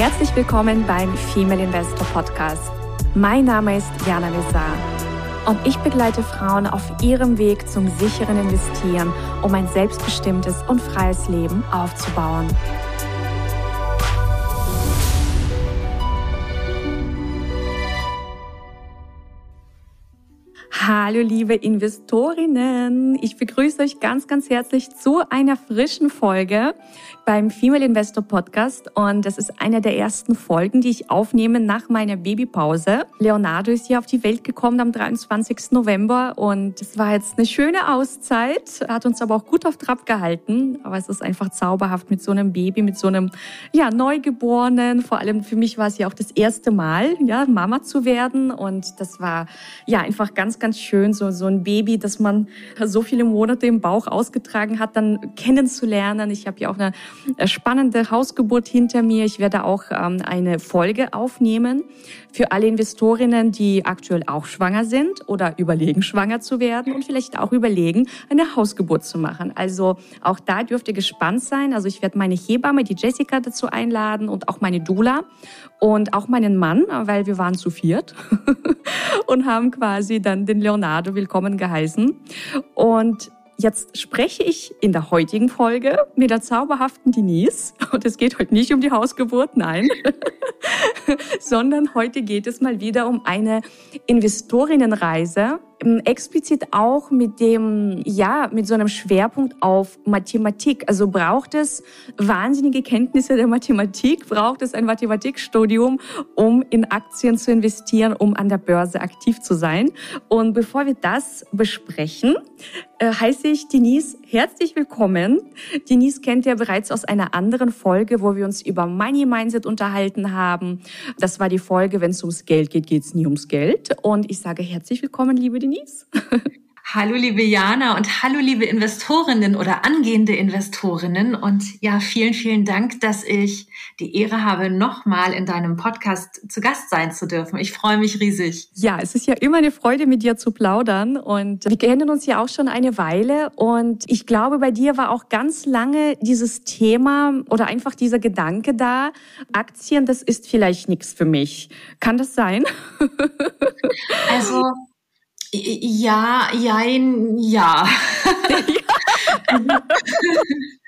Herzlich willkommen beim Female Investor Podcast. Mein Name ist Jana Lezar und ich begleite Frauen auf ihrem Weg zum sicheren Investieren, um ein selbstbestimmtes und freies Leben aufzubauen. Hallo liebe Investorinnen, ich begrüße euch ganz, ganz herzlich zu einer frischen Folge beim Female Investor Podcast und das ist eine der ersten Folgen, die ich aufnehme nach meiner Babypause. Leonardo ist hier auf die Welt gekommen am 23. November und es war jetzt eine schöne Auszeit, hat uns aber auch gut auf Trab gehalten, aber es ist einfach zauberhaft mit so einem Baby, mit so einem ja, Neugeborenen, vor allem für mich war es ja auch das erste Mal, ja, Mama zu werden und das war ja einfach ganz, ganz schön, so, so ein Baby, das man so viele Monate im Bauch ausgetragen hat, dann kennenzulernen. Ich habe ja auch eine spannende Hausgeburt hinter mir. Ich werde auch ähm, eine Folge aufnehmen für alle Investorinnen, die aktuell auch schwanger sind oder überlegen, schwanger zu werden und vielleicht auch überlegen, eine Hausgeburt zu machen. Also auch da dürft ihr gespannt sein. Also ich werde meine Hebamme, die Jessica, dazu einladen und auch meine Dula und auch meinen Mann, weil wir waren zu viert und haben quasi dann den Leonardo willkommen geheißen. Und Jetzt spreche ich in der heutigen Folge mit der zauberhaften Denise. Und es geht heute nicht um die Hausgeburt, nein, sondern heute geht es mal wieder um eine Investorinnenreise explizit auch mit dem, ja, mit so einem Schwerpunkt auf Mathematik. Also braucht es wahnsinnige Kenntnisse der Mathematik, braucht es ein Mathematikstudium, um in Aktien zu investieren, um an der Börse aktiv zu sein. Und bevor wir das besprechen, äh, heiße ich Denise herzlich willkommen. Denise kennt ihr bereits aus einer anderen Folge, wo wir uns über Money Mindset unterhalten haben. Das war die Folge, wenn es ums Geld geht, geht es nie ums Geld. Und ich sage herzlich willkommen, liebe Denise. Hallo liebe Jana und hallo liebe Investorinnen oder angehende Investorinnen und ja, vielen, vielen Dank, dass ich die Ehre habe, nochmal in deinem Podcast zu Gast sein zu dürfen. Ich freue mich riesig. Ja, es ist ja immer eine Freude, mit dir zu plaudern und wir kennen uns ja auch schon eine Weile und ich glaube, bei dir war auch ganz lange dieses Thema oder einfach dieser Gedanke da, Aktien, das ist vielleicht nichts für mich. Kann das sein? Also ja, jein, ja.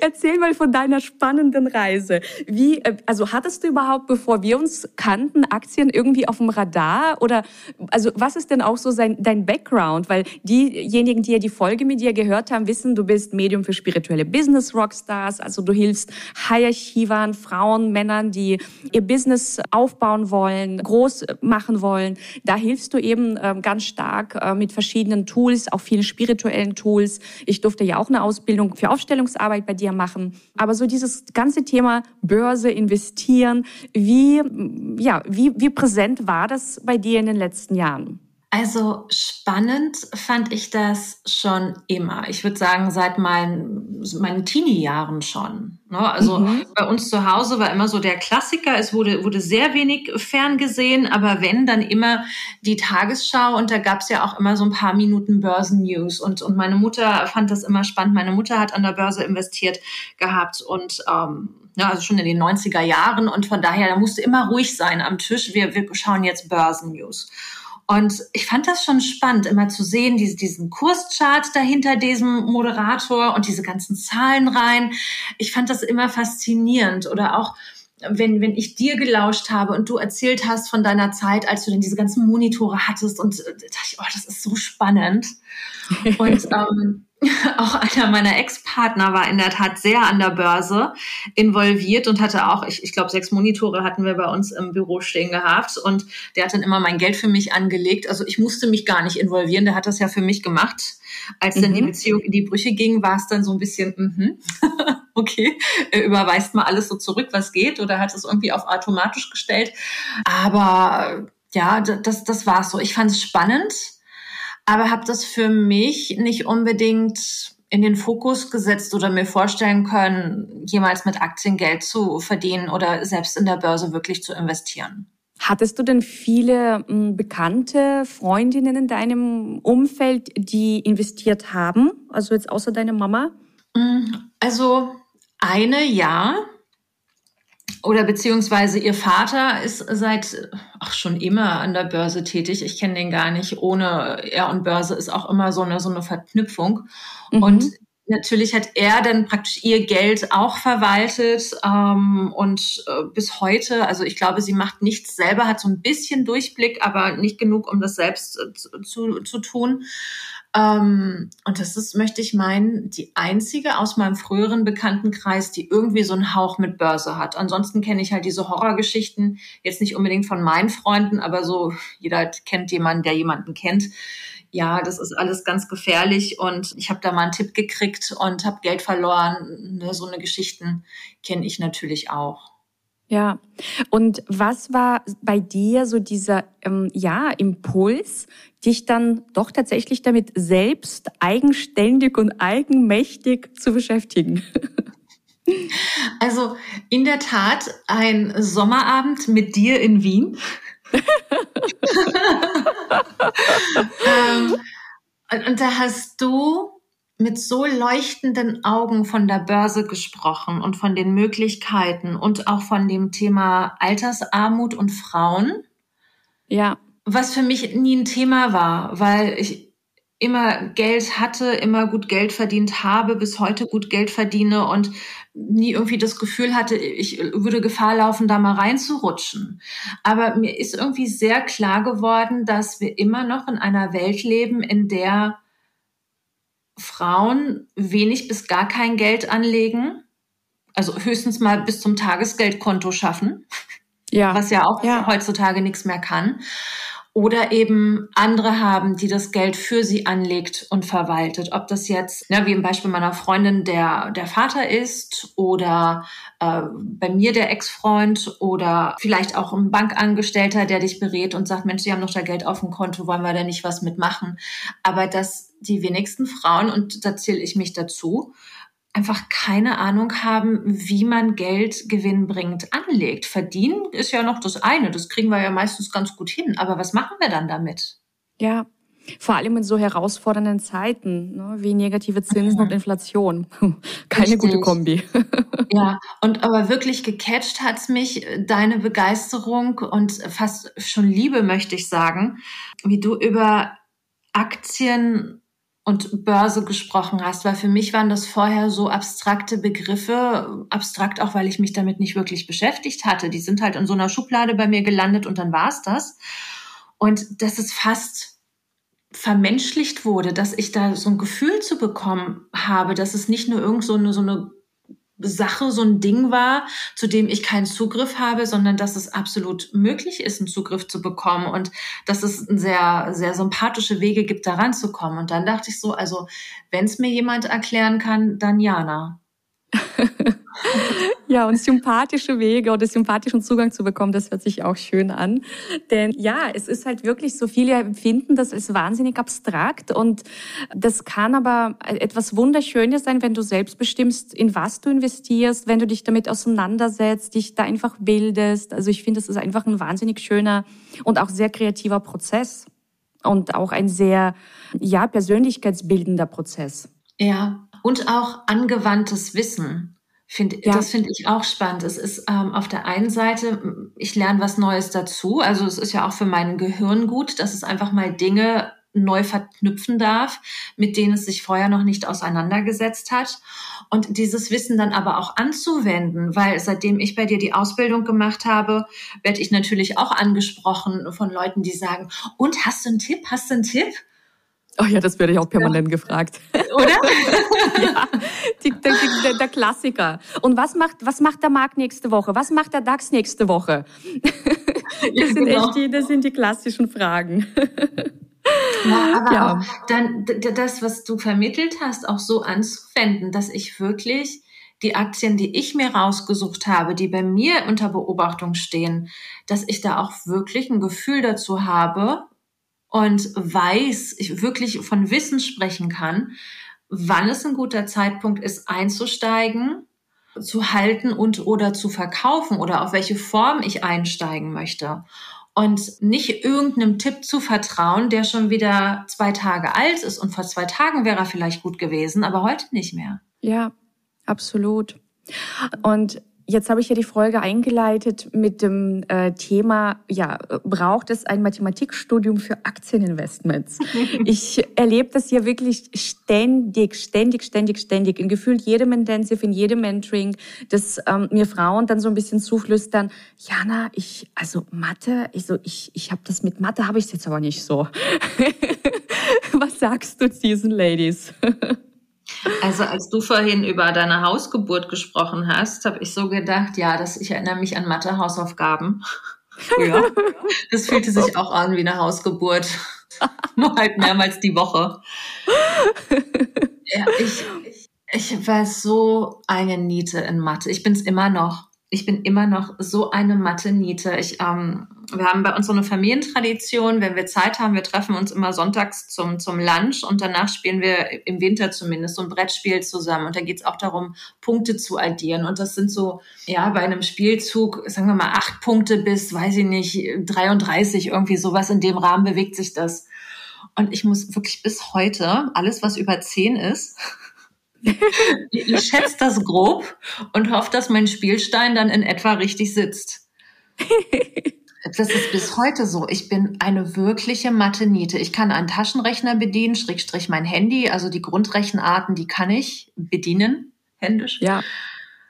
Erzähl mal von deiner spannenden Reise. Wie, äh, also hattest du überhaupt, bevor wir uns kannten, Aktien irgendwie auf dem Radar? Oder also was ist denn auch so sein, dein Background? Weil diejenigen, die ja die Folge mit dir gehört haben, wissen, du bist Medium für spirituelle Business Rockstars. Also du hilfst High Achievern, Frauen, Männern, die ihr Business aufbauen wollen, groß machen wollen. Da hilfst du eben ähm, ganz stark äh, mit verschiedenen Tools, auch vielen spirituellen Tools. Ich durfte ja auch eine Ausbildung Ausbildung für Aufstellungsarbeit bei dir machen. Aber so dieses ganze Thema Börse, investieren, wie, ja, wie, wie präsent war das bei dir in den letzten Jahren? Also spannend fand ich das schon immer. Ich würde sagen, seit meinen, meinen Teenie-Jahren schon. Ne? Also mhm. bei uns zu Hause war immer so der Klassiker. Es wurde, wurde sehr wenig ferngesehen, aber wenn, dann immer die Tagesschau und da gab es ja auch immer so ein paar Minuten Börsennews. Und, und meine Mutter fand das immer spannend. Meine Mutter hat an der Börse investiert gehabt und ähm, ja, also schon in den 90er Jahren und von daher, da musste immer ruhig sein am Tisch. Wir, wir schauen jetzt Börsennews. Und ich fand das schon spannend, immer zu sehen, diese, diesen Kurschart dahinter diesem Moderator und diese ganzen Zahlen rein. Ich fand das immer faszinierend oder auch wenn, wenn ich dir gelauscht habe und du erzählt hast von deiner Zeit, als du denn diese ganzen Monitore hattest und äh, dachte ich, oh, das ist so spannend. und ähm, auch einer meiner Ex-Partner war in der Tat sehr an der Börse involviert und hatte auch, ich, ich glaube, sechs Monitore hatten wir bei uns im Büro stehen gehabt und der hat dann immer mein Geld für mich angelegt. Also ich musste mich gar nicht involvieren, der hat das ja für mich gemacht. Als dann die mhm. Beziehung in die Brüche ging, war es dann so ein bisschen, mhm, okay, überweist mal alles so zurück, was geht oder hat es irgendwie auf automatisch gestellt. Aber ja, das, das war so. Ich fand es spannend aber habe das für mich nicht unbedingt in den Fokus gesetzt oder mir vorstellen können, jemals mit Aktien Geld zu verdienen oder selbst in der Börse wirklich zu investieren. Hattest du denn viele hm, bekannte Freundinnen in deinem Umfeld, die investiert haben? Also jetzt außer deiner Mama? Mm, also eine ja, oder beziehungsweise ihr Vater ist seit ach schon immer an der Börse tätig. Ich kenne den gar nicht. Ohne er und Börse ist auch immer so eine so eine Verknüpfung. Mhm. Und natürlich hat er dann praktisch ihr Geld auch verwaltet ähm, und äh, bis heute, also ich glaube, sie macht nichts selber, hat so ein bisschen Durchblick, aber nicht genug, um das selbst äh, zu, zu tun. Ähm, und das ist, möchte ich meinen, die einzige aus meinem früheren Bekanntenkreis, die irgendwie so einen Hauch mit Börse hat. Ansonsten kenne ich halt diese Horrorgeschichten, jetzt nicht unbedingt von meinen Freunden, aber so, jeder kennt jemanden, der jemanden kennt ja, das ist alles ganz gefährlich und ich habe da mal einen Tipp gekriegt und habe Geld verloren. Ne, so eine Geschichten kenne ich natürlich auch. Ja, und was war bei dir so dieser ähm, ja Impuls, dich dann doch tatsächlich damit selbst eigenständig und eigenmächtig zu beschäftigen? Also in der Tat ein Sommerabend mit dir in Wien ähm, und da hast du mit so leuchtenden Augen von der Börse gesprochen und von den Möglichkeiten und auch von dem Thema Altersarmut und Frauen. Ja. Was für mich nie ein Thema war, weil ich immer Geld hatte, immer gut Geld verdient habe, bis heute gut Geld verdiene und nie irgendwie das Gefühl hatte, ich würde Gefahr laufen, da mal reinzurutschen. Aber mir ist irgendwie sehr klar geworden, dass wir immer noch in einer Welt leben, in der Frauen wenig bis gar kein Geld anlegen, also höchstens mal bis zum Tagesgeldkonto schaffen, ja. was ja auch ja. heutzutage nichts mehr kann oder eben andere haben, die das Geld für sie anlegt und verwaltet. Ob das jetzt, ja, wie im Beispiel meiner Freundin, der, der Vater ist oder äh, bei mir der Ex-Freund oder vielleicht auch ein Bankangestellter, der dich berät und sagt, Mensch, Sie haben noch da Geld auf dem Konto, wollen wir da nicht was mitmachen? Aber dass die wenigsten Frauen, und da zähle ich mich dazu, einfach keine Ahnung haben, wie man Geld gewinnbringend anlegt. Verdienen ist ja noch das eine, das kriegen wir ja meistens ganz gut hin. Aber was machen wir dann damit? Ja, vor allem in so herausfordernden Zeiten ne, wie negative Zinsen mhm. und Inflation. Keine Richtig. gute Kombi. ja, und aber wirklich gecatcht hat's mich, deine Begeisterung und fast schon Liebe, möchte ich sagen, wie du über Aktien und Börse gesprochen hast, weil für mich waren das vorher so abstrakte Begriffe, abstrakt auch, weil ich mich damit nicht wirklich beschäftigt hatte. Die sind halt in so einer Schublade bei mir gelandet und dann war's das. Und dass es fast vermenschlicht wurde, dass ich da so ein Gefühl zu bekommen habe, dass es nicht nur irgend so eine, so eine Sache, so ein Ding war, zu dem ich keinen Zugriff habe, sondern dass es absolut möglich ist, einen Zugriff zu bekommen und dass es sehr, sehr sympathische Wege gibt, da ranzukommen. Und dann dachte ich so, also wenn es mir jemand erklären kann, dann Jana. ja, und sympathische Wege oder sympathischen Zugang zu bekommen, das hört sich auch schön an. Denn ja, es ist halt wirklich so, viele empfinden das als wahnsinnig abstrakt und das kann aber etwas Wunderschönes sein, wenn du selbst bestimmst, in was du investierst, wenn du dich damit auseinandersetzt, dich da einfach bildest. Also ich finde, das ist einfach ein wahnsinnig schöner und auch sehr kreativer Prozess und auch ein sehr, ja, persönlichkeitsbildender Prozess. Ja, und auch angewandtes Wissen. Find, ja. Das finde ich auch spannend. Es ist ähm, auf der einen Seite, ich lerne was Neues dazu. Also es ist ja auch für mein Gehirn gut, dass es einfach mal Dinge neu verknüpfen darf, mit denen es sich vorher noch nicht auseinandergesetzt hat. Und dieses Wissen dann aber auch anzuwenden, weil seitdem ich bei dir die Ausbildung gemacht habe, werde ich natürlich auch angesprochen von Leuten, die sagen, und hast du einen Tipp? Hast du einen Tipp? Oh ja, das werde ich auch permanent ja. gefragt. Oder? ja, die, der, der, Klassiker. Und was macht, was macht der Markt nächste Woche? Was macht der DAX nächste Woche? Das ja, sind genau. echt die, das sind die klassischen Fragen. Ja, aber ja. dann das, was du vermittelt hast, auch so anzuwenden, dass ich wirklich die Aktien, die ich mir rausgesucht habe, die bei mir unter Beobachtung stehen, dass ich da auch wirklich ein Gefühl dazu habe, und weiß, ich wirklich von Wissen sprechen kann, wann es ein guter Zeitpunkt ist, einzusteigen, zu halten und oder zu verkaufen oder auf welche Form ich einsteigen möchte. Und nicht irgendeinem Tipp zu vertrauen, der schon wieder zwei Tage alt ist und vor zwei Tagen wäre er vielleicht gut gewesen, aber heute nicht mehr. Ja, absolut. Und Jetzt habe ich ja die Folge eingeleitet mit dem äh, Thema, ja, braucht es ein Mathematikstudium für Aktieninvestments? ich erlebe das ja wirklich ständig, ständig, ständig, ständig, in gefühlt jedem Intensive, in jedem Mentoring, dass ähm, mir Frauen dann so ein bisschen zuflüstern, Jana, ich, also Mathe, ich so, ich, ich habe das mit Mathe, habe ich jetzt aber nicht so. Was sagst du diesen Ladies? Also als du vorhin über deine Hausgeburt gesprochen hast, habe ich so gedacht, ja, dass ich erinnere mich an Mathe-Hausaufgaben. Früher. Das fühlte sich auch an wie eine Hausgeburt. Nur halt mehrmals die Woche. Ja, ich, ich, ich war so eine Niete in Mathe. Ich bin es immer noch. Ich bin immer noch so eine Mathe-Niete. Ich ähm, wir haben bei uns so eine Familientradition, wenn wir Zeit haben, wir treffen uns immer sonntags zum, zum Lunch und danach spielen wir im Winter zumindest so ein Brettspiel zusammen. Und da geht es auch darum, Punkte zu addieren. Und das sind so, ja, bei einem Spielzug, sagen wir mal, acht Punkte bis, weiß ich nicht, 33, irgendwie sowas in dem Rahmen bewegt sich das. Und ich muss wirklich bis heute, alles, was über zehn ist, ich schätze das grob und hoffe, dass mein Spielstein dann in etwa richtig sitzt. Das ist bis heute so. Ich bin eine wirkliche Mathe-Niete. Ich kann einen Taschenrechner bedienen, Schrägstrich mein Handy. Also die Grundrechenarten, die kann ich bedienen, händisch. Ja.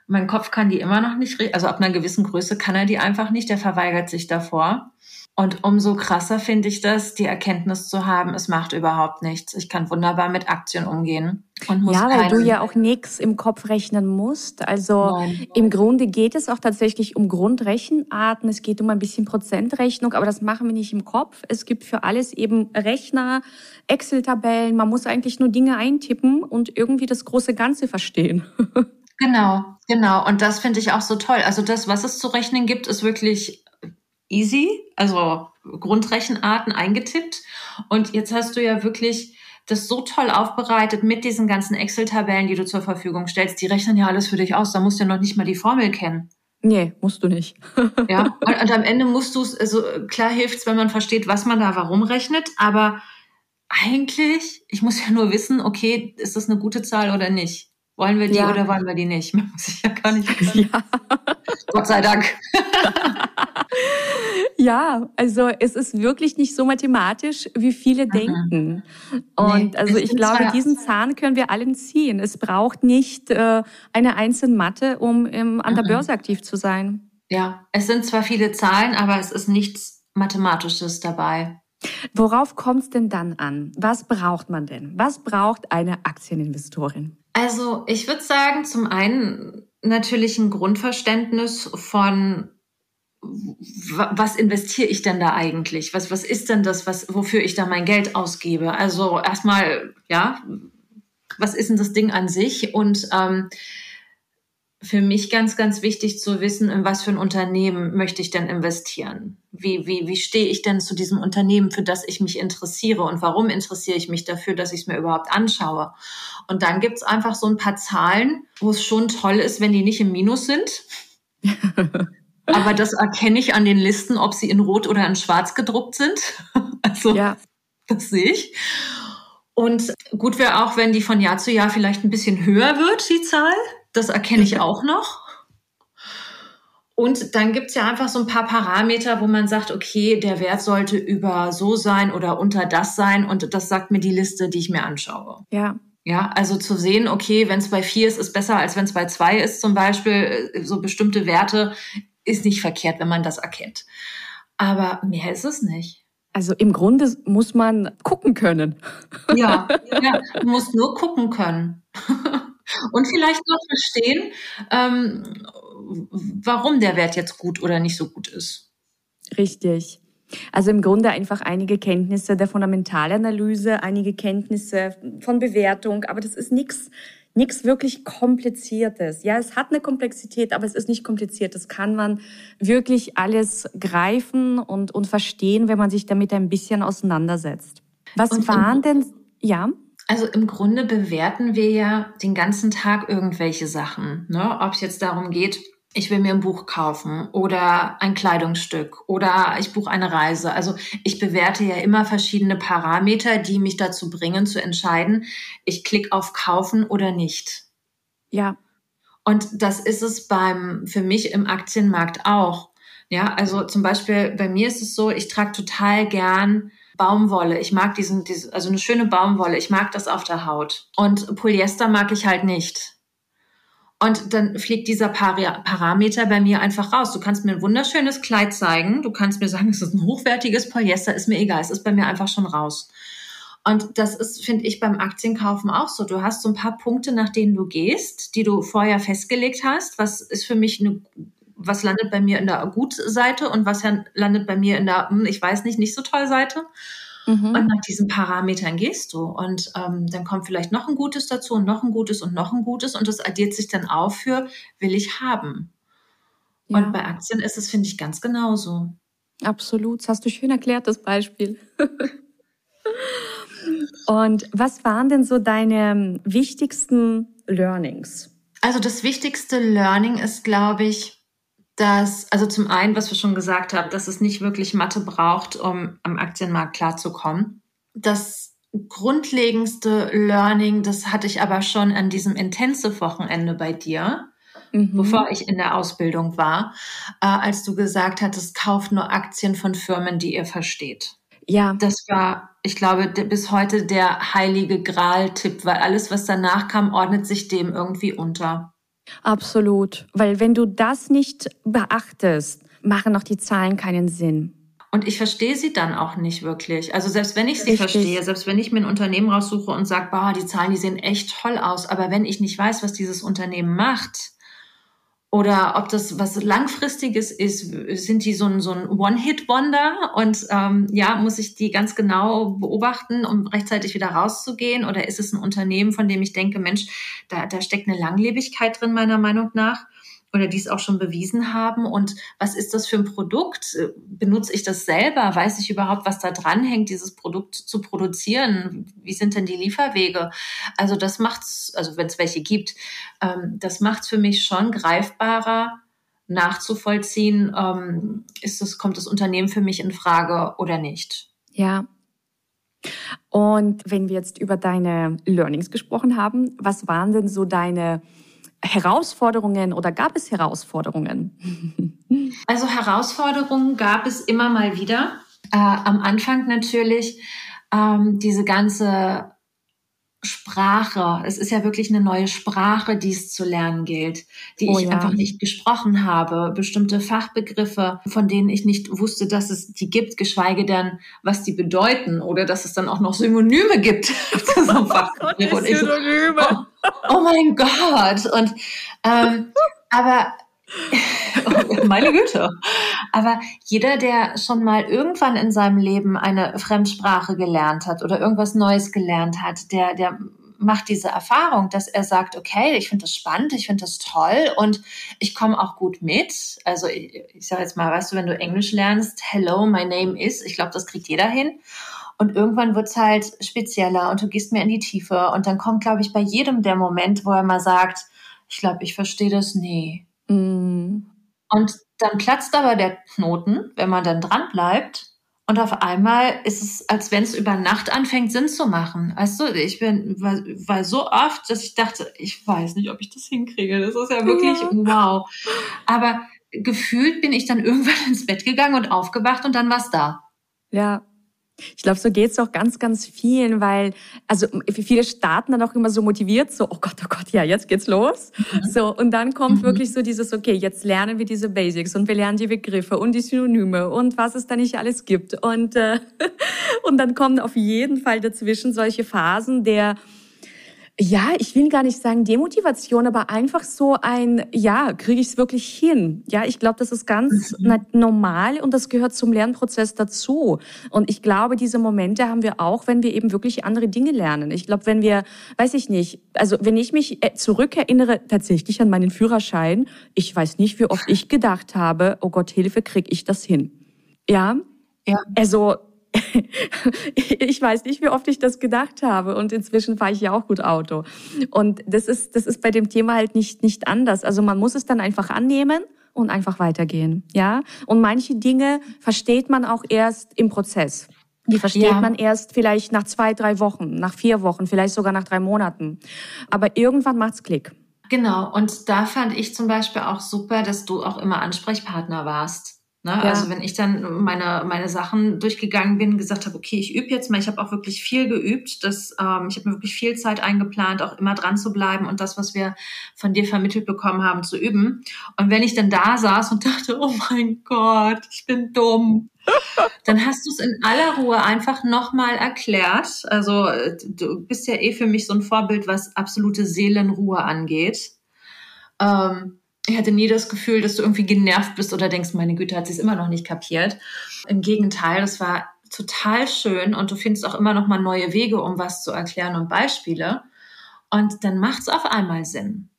Mein Kopf kann die immer noch nicht, also ab einer gewissen Größe kann er die einfach nicht. Der verweigert sich davor. Und umso krasser finde ich das, die Erkenntnis zu haben, es macht überhaupt nichts. Ich kann wunderbar mit Aktien umgehen. Und muss ja, weil du ja auch nichts im Kopf rechnen musst. Also Nein. im Grunde geht es auch tatsächlich um Grundrechenarten. Es geht um ein bisschen Prozentrechnung, aber das machen wir nicht im Kopf. Es gibt für alles eben Rechner, Excel-Tabellen. Man muss eigentlich nur Dinge eintippen und irgendwie das große Ganze verstehen. Genau, genau. Und das finde ich auch so toll. Also das, was es zu rechnen gibt, ist wirklich easy, also Grundrechenarten eingetippt. Und jetzt hast du ja wirklich das so toll aufbereitet mit diesen ganzen Excel-Tabellen, die du zur Verfügung stellst. Die rechnen ja alles für dich aus. Da musst du ja noch nicht mal die Formel kennen. Nee, musst du nicht. ja, und, und, am Ende musst du es, also klar hilft's, wenn man versteht, was man da warum rechnet, aber eigentlich, ich muss ja nur wissen, okay, ist das eine gute Zahl oder nicht? Wollen wir die ja. oder wollen wir die nicht? muss ich ja gar nicht wissen. Ja. Gott sei Dank. Ja, also es ist wirklich nicht so mathematisch, wie viele mhm. denken. Und nee, also ich glaube, diesen Zahn können wir allen ziehen. Es braucht nicht äh, eine einzelne Mathe, um im, an der mhm. Börse aktiv zu sein. Ja, es sind zwar viele Zahlen, aber es ist nichts Mathematisches dabei. Worauf kommt es denn dann an? Was braucht man denn? Was braucht eine Aktieninvestorin? Also ich würde sagen, zum einen natürlich ein Grundverständnis von was investiere ich denn da eigentlich? Was, was ist denn das, was, wofür ich da mein Geld ausgebe? Also erstmal, ja, was ist denn das Ding an sich? Und ähm, für mich ganz, ganz wichtig zu wissen, in was für ein Unternehmen möchte ich denn investieren? Wie, wie, wie stehe ich denn zu diesem Unternehmen, für das ich mich interessiere? Und warum interessiere ich mich dafür, dass ich es mir überhaupt anschaue? Und dann gibt's einfach so ein paar Zahlen, wo es schon toll ist, wenn die nicht im Minus sind. Aber das erkenne ich an den Listen, ob sie in Rot oder in Schwarz gedruckt sind. Also ja. das sehe ich. Und gut wäre auch, wenn die von Jahr zu Jahr vielleicht ein bisschen höher wird, die Zahl. Das erkenne ich auch noch. Und dann gibt's ja einfach so ein paar Parameter, wo man sagt, okay, der Wert sollte über so sein oder unter das sein. Und das sagt mir die Liste, die ich mir anschaue. Ja. Ja, also zu sehen, okay, wenn es bei vier ist, ist besser, als wenn es bei zwei ist, zum Beispiel, so bestimmte Werte ist nicht verkehrt, wenn man das erkennt. Aber mehr ist es nicht. Also im Grunde muss man gucken können. Ja, ja du musst nur gucken können. Und vielleicht noch verstehen, ähm, warum der Wert jetzt gut oder nicht so gut ist. Richtig. Also im Grunde einfach einige Kenntnisse der Fundamentalanalyse, einige Kenntnisse von Bewertung, aber das ist nichts nichts wirklich Kompliziertes. Ja, es hat eine Komplexität, aber es ist nicht kompliziert. Das kann man wirklich alles greifen und, und verstehen, wenn man sich damit ein bisschen auseinandersetzt. Was und, waren denn, ja? Also im Grunde bewerten wir ja den ganzen Tag irgendwelche Sachen. Ne? Ob es jetzt darum geht, ich will mir ein Buch kaufen oder ein Kleidungsstück oder ich buche eine Reise. Also ich bewerte ja immer verschiedene Parameter, die mich dazu bringen zu entscheiden, ich klicke auf kaufen oder nicht. Ja. Und das ist es beim, für mich im Aktienmarkt auch. Ja, also zum Beispiel bei mir ist es so, ich trage total gern Baumwolle. Ich mag diesen, diesen, also eine schöne Baumwolle. Ich mag das auf der Haut. Und Polyester mag ich halt nicht. Und dann fliegt dieser Parameter bei mir einfach raus. Du kannst mir ein wunderschönes Kleid zeigen. Du kannst mir sagen, es ist ein hochwertiges Polyester. Ist mir egal. Es ist bei mir einfach schon raus. Und das ist, finde ich, beim Aktienkaufen auch so. Du hast so ein paar Punkte, nach denen du gehst, die du vorher festgelegt hast. Was ist für mich eine, was landet bei mir in der Gut-Seite und was landet bei mir in der, hm, ich weiß nicht, nicht so toll Seite. Mhm. Und nach diesen Parametern gehst du. Und ähm, dann kommt vielleicht noch ein Gutes dazu und noch ein Gutes und noch ein Gutes. Und das addiert sich dann auf für, will ich haben. Ja. Und bei Aktien ist es, finde ich, ganz genauso. Absolut. Das hast du schön erklärt, das Beispiel. Und was waren denn so deine wichtigsten Learnings? Also das wichtigste Learning ist, glaube ich, dass, also zum einen, was wir schon gesagt haben, dass es nicht wirklich Mathe braucht, um am Aktienmarkt klarzukommen. Das grundlegendste Learning, das hatte ich aber schon an diesem Intensive-Wochenende bei dir, mhm. bevor ich in der Ausbildung war, äh, als du gesagt hattest, kauft nur Aktien von Firmen, die ihr versteht. Ja. Das war, ich glaube, bis heute der heilige Gral-Tipp, weil alles, was danach kam, ordnet sich dem irgendwie unter. Absolut. Weil wenn du das nicht beachtest, machen auch die Zahlen keinen Sinn. Und ich verstehe sie dann auch nicht wirklich. Also selbst wenn ich sie Richtig. verstehe, selbst wenn ich mir ein Unternehmen raussuche und sage, boah, die Zahlen, die sehen echt toll aus, aber wenn ich nicht weiß, was dieses Unternehmen macht, oder ob das was Langfristiges ist, sind die so ein, so ein One-Hit-Wonder und ähm, ja, muss ich die ganz genau beobachten, um rechtzeitig wieder rauszugehen? Oder ist es ein Unternehmen, von dem ich denke, Mensch, da, da steckt eine Langlebigkeit drin, meiner Meinung nach? Oder die es auch schon bewiesen haben. Und was ist das für ein Produkt? Benutze ich das selber? Weiß ich überhaupt, was da dranhängt, dieses Produkt zu produzieren? Wie sind denn die Lieferwege? Also das macht's, also wenn es welche gibt, ähm, das macht's für mich schon greifbarer nachzuvollziehen, ähm, ist das, kommt das Unternehmen für mich in Frage oder nicht? Ja, und wenn wir jetzt über deine Learnings gesprochen haben, was waren denn so deine Herausforderungen oder gab es Herausforderungen? Also Herausforderungen gab es immer mal wieder. Äh, am Anfang natürlich ähm, diese ganze Sprache. Es ist ja wirklich eine neue Sprache, die es zu lernen gilt, die oh, ich ja. einfach nicht gesprochen habe. Bestimmte Fachbegriffe, von denen ich nicht wusste, dass es die gibt, geschweige denn, was die bedeuten oder dass es dann auch noch Synonyme gibt. zu so einem Fachbegriff. Und ich so, oh, oh mein Gott. Und ähm, aber meine Güte. Aber jeder, der schon mal irgendwann in seinem Leben eine Fremdsprache gelernt hat oder irgendwas Neues gelernt hat, der, der macht diese Erfahrung, dass er sagt, okay, ich finde das spannend, ich finde das toll und ich komme auch gut mit. Also ich, ich sage jetzt mal, weißt du, wenn du Englisch lernst, hello, my name is, ich glaube, das kriegt jeder hin. Und irgendwann wird's halt spezieller und du gehst mehr in die Tiefe. Und dann kommt, glaube ich, bei jedem der Moment, wo er mal sagt, ich glaube, ich verstehe das, nee. Mm. Und dann platzt aber der Knoten, wenn man dann dran bleibt. Und auf einmal ist es, als wenn es über Nacht anfängt, Sinn zu machen. Weißt du, ich bin, war, war so oft, dass ich dachte, ich weiß nicht, ob ich das hinkriege. Das ist ja wirklich ja. wow. Aber gefühlt bin ich dann irgendwann ins Bett gegangen und aufgewacht und dann war's da. Ja, ich glaube, so geht's auch ganz, ganz vielen, weil, also viele starten dann auch immer so motiviert, so, oh Gott, oh Gott, ja, jetzt geht's los. Mhm. So, und dann kommt mhm. wirklich so dieses, okay, jetzt lernen wir diese Basics und wir lernen die Begriffe und die Synonyme und was es da nicht alles gibt. Und, äh, und dann kommen auf jeden Fall dazwischen solche Phasen der, ja, ich will gar nicht sagen Demotivation, aber einfach so ein, ja, kriege ich es wirklich hin? Ja, ich glaube, das ist ganz mhm. normal und das gehört zum Lernprozess dazu. Und ich glaube, diese Momente haben wir auch, wenn wir eben wirklich andere Dinge lernen. Ich glaube, wenn wir, weiß ich nicht, also wenn ich mich äh, zurückerinnere tatsächlich an meinen Führerschein, ich weiß nicht, wie oft ich gedacht habe, oh Gott, Hilfe, krieg ich das hin? Ja, ja. Also ich weiß nicht, wie oft ich das gedacht habe. Und inzwischen fahre ich ja auch gut Auto. Und das ist, das ist bei dem Thema halt nicht, nicht anders. Also man muss es dann einfach annehmen und einfach weitergehen. Ja. Und manche Dinge versteht man auch erst im Prozess. Die versteht ja. man erst vielleicht nach zwei, drei Wochen, nach vier Wochen, vielleicht sogar nach drei Monaten. Aber irgendwann macht's Klick. Genau, und da fand ich zum Beispiel auch super, dass du auch immer Ansprechpartner warst. Ne? Ja. Also wenn ich dann meine, meine Sachen durchgegangen bin, gesagt habe, okay, ich übe jetzt mal, ich habe auch wirklich viel geübt, das, ähm, ich habe mir wirklich viel Zeit eingeplant, auch immer dran zu bleiben und das, was wir von dir vermittelt bekommen haben, zu üben. Und wenn ich dann da saß und dachte, oh mein Gott, ich bin dumm, dann hast du es in aller Ruhe einfach nochmal erklärt. Also du bist ja eh für mich so ein Vorbild, was absolute Seelenruhe angeht. Ähm, ich hatte nie das Gefühl, dass du irgendwie genervt bist oder denkst, meine Güte, hat sie es immer noch nicht kapiert. Im Gegenteil, das war total schön und du findest auch immer noch mal neue Wege, um was zu erklären und Beispiele. Und dann macht es auf einmal Sinn.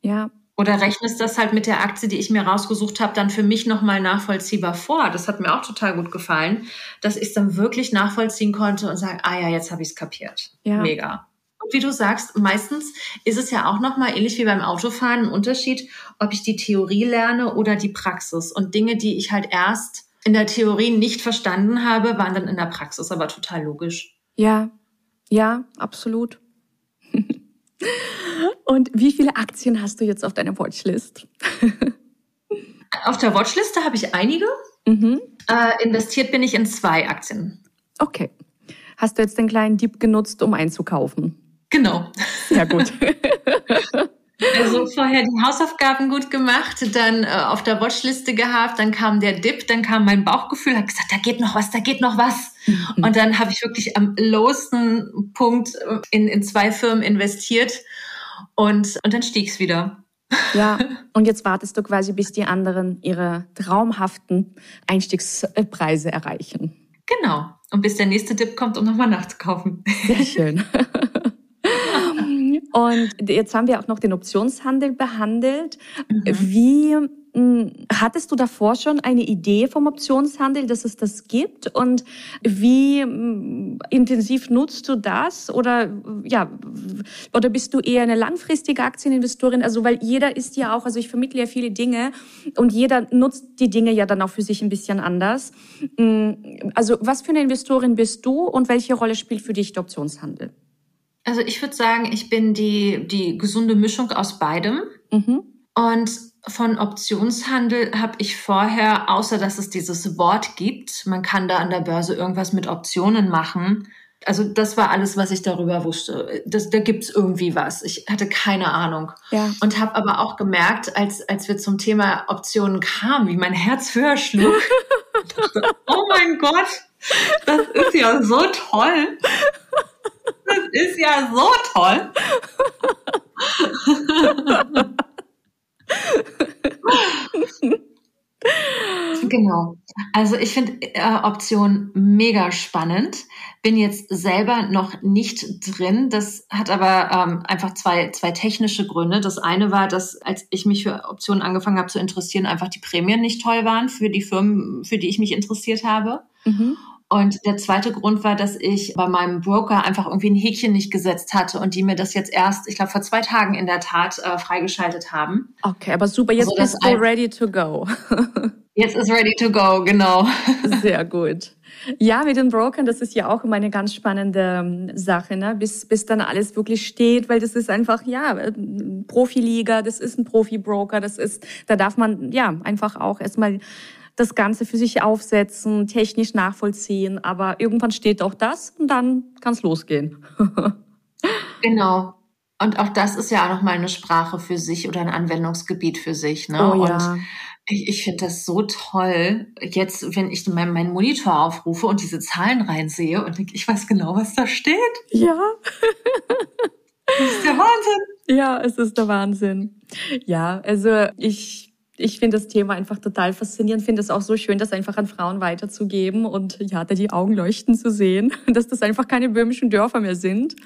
Ja. Oder rechnest das halt mit der Aktie, die ich mir rausgesucht habe, dann für mich nochmal nachvollziehbar vor. Das hat mir auch total gut gefallen, dass ich es dann wirklich nachvollziehen konnte und sagen, ah ja, jetzt habe ich es kapiert. Ja. Mega. Und wie du sagst, meistens ist es ja auch nochmal ähnlich wie beim Autofahren ein Unterschied, ob ich die Theorie lerne oder die Praxis. Und Dinge, die ich halt erst in der Theorie nicht verstanden habe, waren dann in der Praxis aber total logisch. Ja, ja, absolut. Und wie viele Aktien hast du jetzt auf deiner Watchlist? auf der Watchliste habe ich einige. Mhm. Äh, investiert bin ich in zwei Aktien. Okay. Hast du jetzt den kleinen Dieb genutzt, um einzukaufen? Genau. Ja, gut. Also vorher die Hausaufgaben gut gemacht, dann äh, auf der Watchliste gehabt, dann kam der Dip, dann kam mein Bauchgefühl, hat gesagt, da geht noch was, da geht noch was. Mhm. Und dann habe ich wirklich am lowsten Punkt äh, in, in zwei Firmen investiert und, und dann stieg es wieder. Ja, und jetzt wartest du quasi, bis die anderen ihre traumhaften Einstiegspreise erreichen. Genau. Und bis der nächste Dip kommt, um nochmal nachzukaufen. Sehr schön. Und jetzt haben wir auch noch den Optionshandel behandelt. Mhm. Wie hm, Hattest du davor schon eine Idee vom Optionshandel, dass es das gibt? Und wie hm, intensiv nutzt du das? Oder, ja, oder bist du eher eine langfristige Aktieninvestorin? Also, weil jeder ist ja auch, also ich vermittle ja viele Dinge und jeder nutzt die Dinge ja dann auch für sich ein bisschen anders. Hm, also, was für eine Investorin bist du und welche Rolle spielt für dich der Optionshandel? Also, ich würde sagen, ich bin die, die gesunde Mischung aus beidem. Mhm. Und von Optionshandel habe ich vorher, außer dass es dieses Wort gibt, man kann da an der Börse irgendwas mit Optionen machen. Also das war alles, was ich darüber wusste. Das, da gibt's irgendwie was. Ich hatte keine Ahnung. Ja. Und habe aber auch gemerkt, als, als wir zum Thema Optionen kamen, wie mein Herz höher schlug. dachte, oh mein Gott, das ist ja so toll. Das ist ja so toll. genau. Also ich finde äh, Option mega spannend. Bin jetzt selber noch nicht drin. Das hat aber ähm, einfach zwei, zwei technische Gründe. Das eine war, dass als ich mich für Optionen angefangen habe zu interessieren, einfach die Prämien nicht toll waren für die Firmen, für die ich mich interessiert habe. Mhm. Und der zweite Grund war, dass ich bei meinem Broker einfach irgendwie ein Häkchen nicht gesetzt hatte und die mir das jetzt erst, ich glaube, vor zwei Tagen in der Tat äh, freigeschaltet haben. Okay, aber super, jetzt also, bist du ready to go. jetzt ist ready to go, genau. Sehr gut. Ja, mit den Brokern, das ist ja auch immer eine ganz spannende ähm, Sache, ne? bis, bis dann alles wirklich steht, weil das ist einfach, ja, Profiliga, das ist ein Profi-Broker, das ist, da darf man ja einfach auch erstmal das Ganze für sich aufsetzen, technisch nachvollziehen. Aber irgendwann steht auch das und dann kann es losgehen. genau. Und auch das ist ja auch nochmal eine Sprache für sich oder ein Anwendungsgebiet für sich. Ne? Oh, ja. Und ich, ich finde das so toll, jetzt, wenn ich meinen mein Monitor aufrufe und diese Zahlen reinsehe und denke, ich weiß genau, was da steht. Ja. das ist der Wahnsinn. Ja, es ist der Wahnsinn. Ja, also ich ich finde das Thema einfach total faszinierend, finde es auch so schön, das einfach an Frauen weiterzugeben und ja, da die Augen leuchten zu sehen, dass das einfach keine böhmischen Dörfer mehr sind.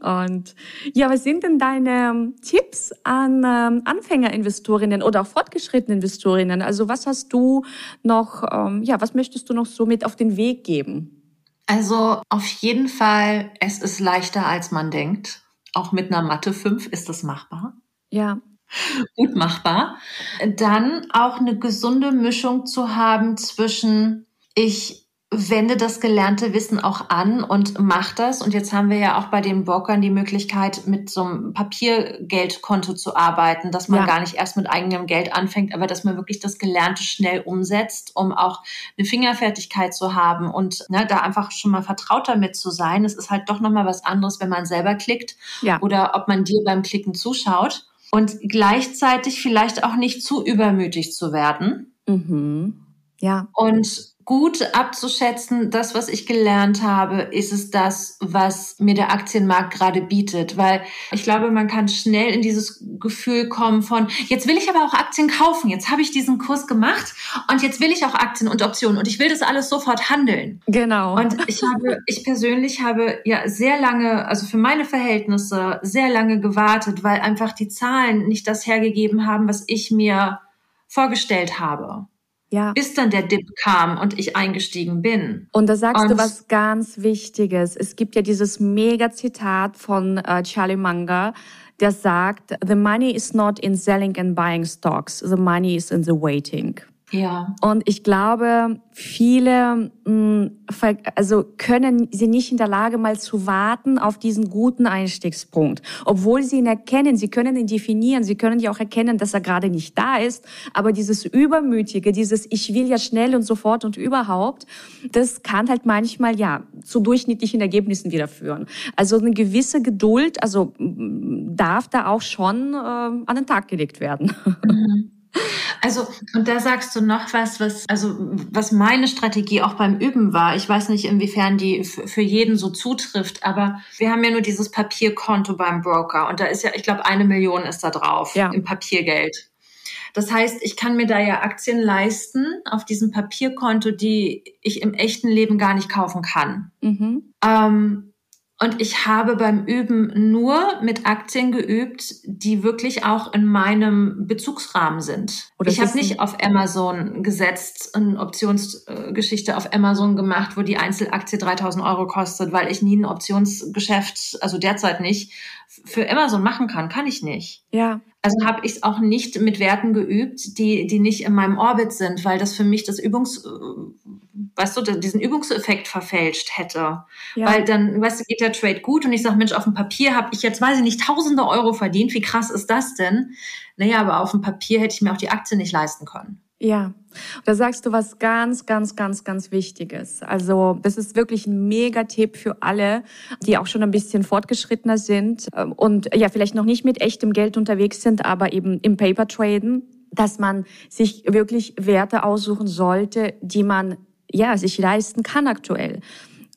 Und ja, was sind denn deine Tipps an ähm, Anfängerinvestorinnen oder auch fortgeschrittene Investorinnen? Also was hast du noch, ähm, ja, was möchtest du noch so mit auf den Weg geben? Also auf jeden Fall, es ist leichter als man denkt. Auch mit einer Mathe 5 ist das machbar. Ja gut machbar. Dann auch eine gesunde Mischung zu haben zwischen ich wende das gelernte Wissen auch an und mach das. Und jetzt haben wir ja auch bei den Brokern die Möglichkeit, mit so einem Papiergeldkonto zu arbeiten, dass man ja. gar nicht erst mit eigenem Geld anfängt, aber dass man wirklich das Gelernte schnell umsetzt, um auch eine Fingerfertigkeit zu haben und ne, da einfach schon mal vertraut damit zu sein. Es ist halt doch nochmal was anderes, wenn man selber klickt ja. oder ob man dir beim Klicken zuschaut und gleichzeitig vielleicht auch nicht zu übermütig zu werden. Mhm. Ja. Und gut abzuschätzen, das, was ich gelernt habe, ist es das, was mir der Aktienmarkt gerade bietet. Weil ich glaube, man kann schnell in dieses Gefühl kommen von, jetzt will ich aber auch Aktien kaufen, jetzt habe ich diesen Kurs gemacht und jetzt will ich auch Aktien und Optionen und ich will das alles sofort handeln. Genau. Und ich habe, ich persönlich habe ja sehr lange, also für meine Verhältnisse sehr lange gewartet, weil einfach die Zahlen nicht das hergegeben haben, was ich mir vorgestellt habe. Ja. Bis dann der Dip kam und ich eingestiegen bin. Und da sagst und du was ganz Wichtiges. Es gibt ja dieses Mega-Zitat von äh, Charlie Munger, der sagt, The money is not in selling and buying stocks, the money is in the waiting. Ja. Und ich glaube, viele mm, also können sie nicht in der Lage, mal zu warten auf diesen guten Einstiegspunkt. Obwohl sie ihn erkennen, sie können ihn definieren, sie können ja auch erkennen, dass er gerade nicht da ist. Aber dieses Übermütige, dieses Ich will ja schnell und sofort und überhaupt, das kann halt manchmal ja zu durchschnittlichen Ergebnissen wieder führen. Also eine gewisse Geduld, also darf da auch schon äh, an den Tag gelegt werden. Mhm. Also, und da sagst du noch was, was, also, was meine Strategie auch beim Üben war. Ich weiß nicht, inwiefern die für jeden so zutrifft, aber wir haben ja nur dieses Papierkonto beim Broker und da ist ja, ich glaube, eine Million ist da drauf ja. im Papiergeld. Das heißt, ich kann mir da ja Aktien leisten auf diesem Papierkonto, die ich im echten Leben gar nicht kaufen kann. Mhm. Ähm, und ich habe beim Üben nur mit Aktien geübt, die wirklich auch in meinem Bezugsrahmen sind. Oder ich habe nicht auf Amazon gesetzt, eine Optionsgeschichte auf Amazon gemacht, wo die Einzelaktie 3000 Euro kostet, weil ich nie ein Optionsgeschäft, also derzeit nicht, für Amazon machen kann. Kann ich nicht. Ja. Also habe ich es auch nicht mit Werten geübt, die, die nicht in meinem Orbit sind, weil das für mich das Übungs, weißt du, diesen Übungseffekt verfälscht hätte. Ja. Weil dann, weißt du, geht der Trade gut und ich sage, Mensch, auf dem Papier habe ich jetzt, weiß ich nicht, tausende Euro verdient. Wie krass ist das denn? Naja, aber auf dem Papier hätte ich mir auch die Aktie nicht leisten können. Ja, da sagst du was ganz, ganz, ganz, ganz Wichtiges. Also das ist wirklich ein Mega-Tipp für alle, die auch schon ein bisschen fortgeschrittener sind ähm, und ja vielleicht noch nicht mit echtem Geld unterwegs sind, aber eben im Paper traden, dass man sich wirklich Werte aussuchen sollte, die man ja sich leisten kann aktuell.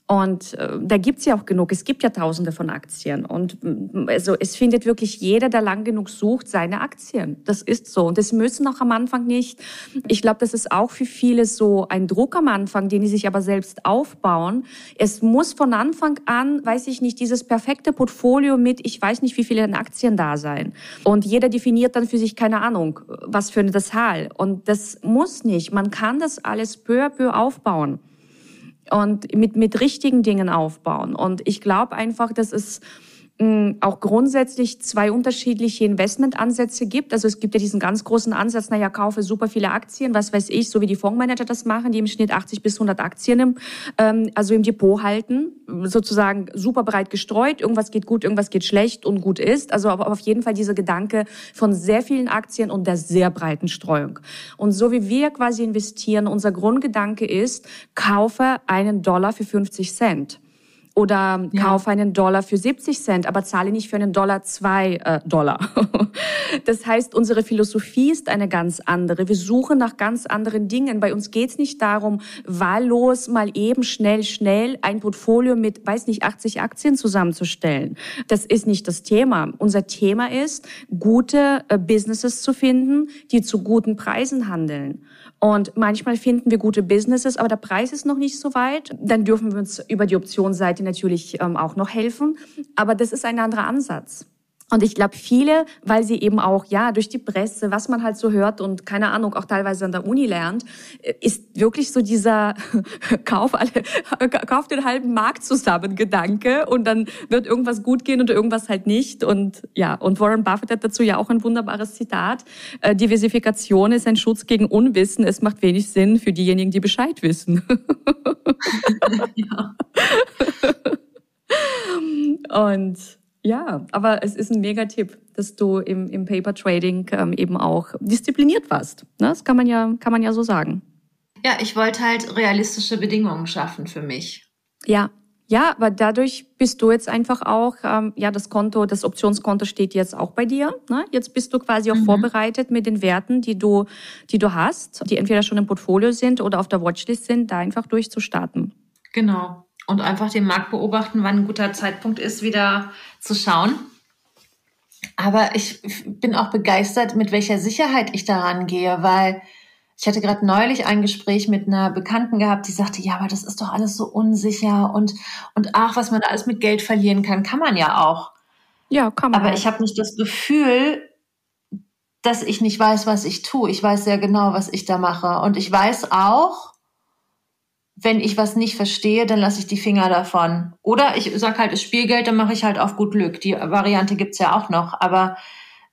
Und äh, da gibt's ja auch genug. Es gibt ja Tausende von Aktien. Und also es findet wirklich jeder, der lang genug sucht, seine Aktien. Das ist so. Und das müssen auch am Anfang nicht. Ich glaube, das ist auch für viele so ein Druck am Anfang, den die sich aber selbst aufbauen. Es muss von Anfang an, weiß ich nicht, dieses perfekte Portfolio mit, ich weiß nicht, wie viele Aktien da sein. Und jeder definiert dann für sich, keine Ahnung, was für eine Zahl. Und das muss nicht. Man kann das alles peu à peu aufbauen und mit, mit richtigen Dingen aufbauen. Und ich glaube einfach, dass es auch grundsätzlich zwei unterschiedliche Investmentansätze gibt. Also es gibt ja diesen ganz großen Ansatz, naja, kaufe super viele Aktien, was weiß ich, so wie die Fondsmanager das machen, die im Schnitt 80 bis 100 Aktien im, ähm, also im Depot halten, sozusagen super breit gestreut, irgendwas geht gut, irgendwas geht schlecht und gut ist. Also auf jeden Fall dieser Gedanke von sehr vielen Aktien und der sehr breiten Streuung. Und so wie wir quasi investieren, unser Grundgedanke ist, kaufe einen Dollar für 50 Cent oder ja. kaufe einen Dollar für 70 Cent, aber zahle nicht für einen Dollar zwei äh, Dollar. das heißt, unsere Philosophie ist eine ganz andere. Wir suchen nach ganz anderen Dingen. Bei uns geht es nicht darum, wahllos mal eben schnell, schnell ein Portfolio mit, weiß nicht, 80 Aktien zusammenzustellen. Das ist nicht das Thema. Unser Thema ist, gute äh, Businesses zu finden, die zu guten Preisen handeln. Und manchmal finden wir gute Businesses, aber der Preis ist noch nicht so weit. Dann dürfen wir uns über die Optionsseite natürlich ähm, auch noch helfen. Aber das ist ein anderer Ansatz. Und ich glaube, viele, weil sie eben auch, ja, durch die Presse, was man halt so hört und keine Ahnung, auch teilweise an der Uni lernt, äh, ist wirklich so dieser Kauf, alle, Kauf den halben Markt zusammen Gedanke und dann wird irgendwas gut gehen oder irgendwas halt nicht. Und ja, und Warren Buffett hat dazu ja auch ein wunderbares Zitat. Äh, Diversifikation ist ein Schutz gegen Unwissen. Es macht wenig Sinn für diejenigen, die Bescheid wissen. ja. und ja, aber es ist ein Mega-Tipp, dass du im, im Paper Trading ähm, eben auch diszipliniert warst. Ne? Das kann man ja, kann man ja so sagen. Ja, ich wollte halt realistische Bedingungen schaffen für mich. Ja, ja, aber dadurch bist du jetzt einfach auch, ähm, ja, das Konto, das Optionskonto steht jetzt auch bei dir. Ne? Jetzt bist du quasi auch mhm. vorbereitet mit den Werten, die du, die du hast, die entweder schon im Portfolio sind oder auf der Watchlist sind, da einfach durchzustarten. Genau und einfach den Markt beobachten, wann ein guter Zeitpunkt ist, wieder zu schauen. Aber ich bin auch begeistert, mit welcher Sicherheit ich daran gehe, weil ich hatte gerade neulich ein Gespräch mit einer Bekannten gehabt, die sagte, ja, aber das ist doch alles so unsicher und, und ach, was man da alles mit Geld verlieren kann, kann man ja auch. Ja, kann man. Aber ich habe nicht das Gefühl, dass ich nicht weiß, was ich tue. Ich weiß sehr genau, was ich da mache. Und ich weiß auch, wenn ich was nicht verstehe, dann lasse ich die Finger davon. Oder ich sag halt, es Spielgeld, dann mache ich halt auf gut Glück. Die Variante gibt's ja auch noch. Aber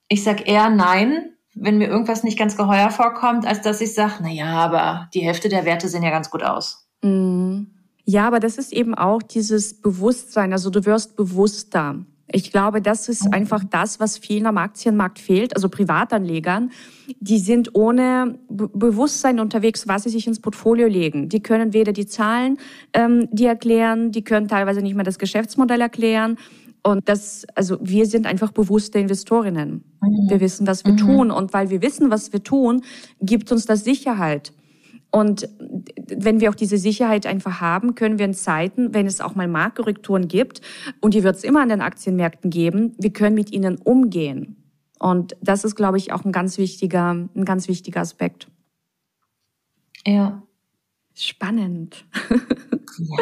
ich sag eher nein, wenn mir irgendwas nicht ganz geheuer vorkommt, als dass ich sage, na ja, aber die Hälfte der Werte sehen ja ganz gut aus. Mm. Ja, aber das ist eben auch dieses Bewusstsein. Also du wirst bewusster. Ich glaube, das ist mhm. einfach das, was vielen am Aktienmarkt fehlt, also Privatanlegern. Die sind ohne Bewusstsein unterwegs, was sie sich ins Portfolio legen. Die können weder die Zahlen ähm, die erklären, die können teilweise nicht mehr das Geschäftsmodell erklären. Und das, also wir sind einfach bewusste Investorinnen. Mhm. Wir wissen, was wir mhm. tun. Und weil wir wissen, was wir tun, gibt uns das Sicherheit. Und wenn wir auch diese Sicherheit einfach haben, können wir in Zeiten, wenn es auch mal Marktkorrekturen gibt, und die wird es immer an den Aktienmärkten geben, wir können mit ihnen umgehen. Und das ist, glaube ich, auch ein ganz wichtiger, ein ganz wichtiger Aspekt. Ja. Spannend. Ja.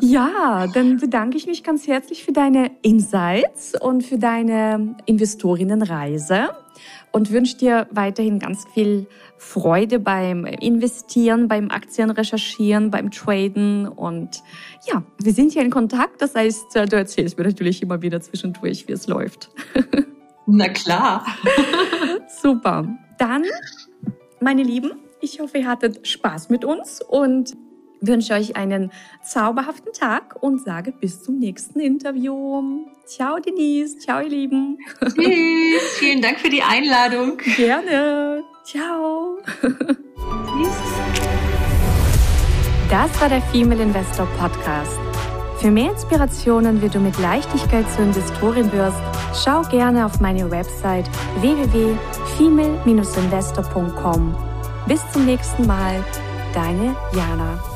ja, dann bedanke ich mich ganz herzlich für deine Insights und für deine Investorinnenreise und wünsche dir weiterhin ganz viel Freude beim Investieren, beim Aktien recherchieren, beim Traden und ja, wir sind hier in Kontakt. Das heißt, du erzählst mir natürlich immer wieder zwischendurch, wie es läuft. Na klar. Super. Dann, meine Lieben, ich hoffe, ihr hattet Spaß mit uns und wünsche euch einen zauberhaften Tag und sage bis zum nächsten Interview. Ciao, Denise. Ciao, ihr Lieben. Tschüss. Vielen Dank für die Einladung. Gerne. Ciao. Tschüss. Das war der Female Investor Podcast. Für mehr Inspirationen, wie du mit Leichtigkeit zur Investorin wirst, schau gerne auf meine Website www.female-investor.com. Bis zum nächsten Mal, deine Jana.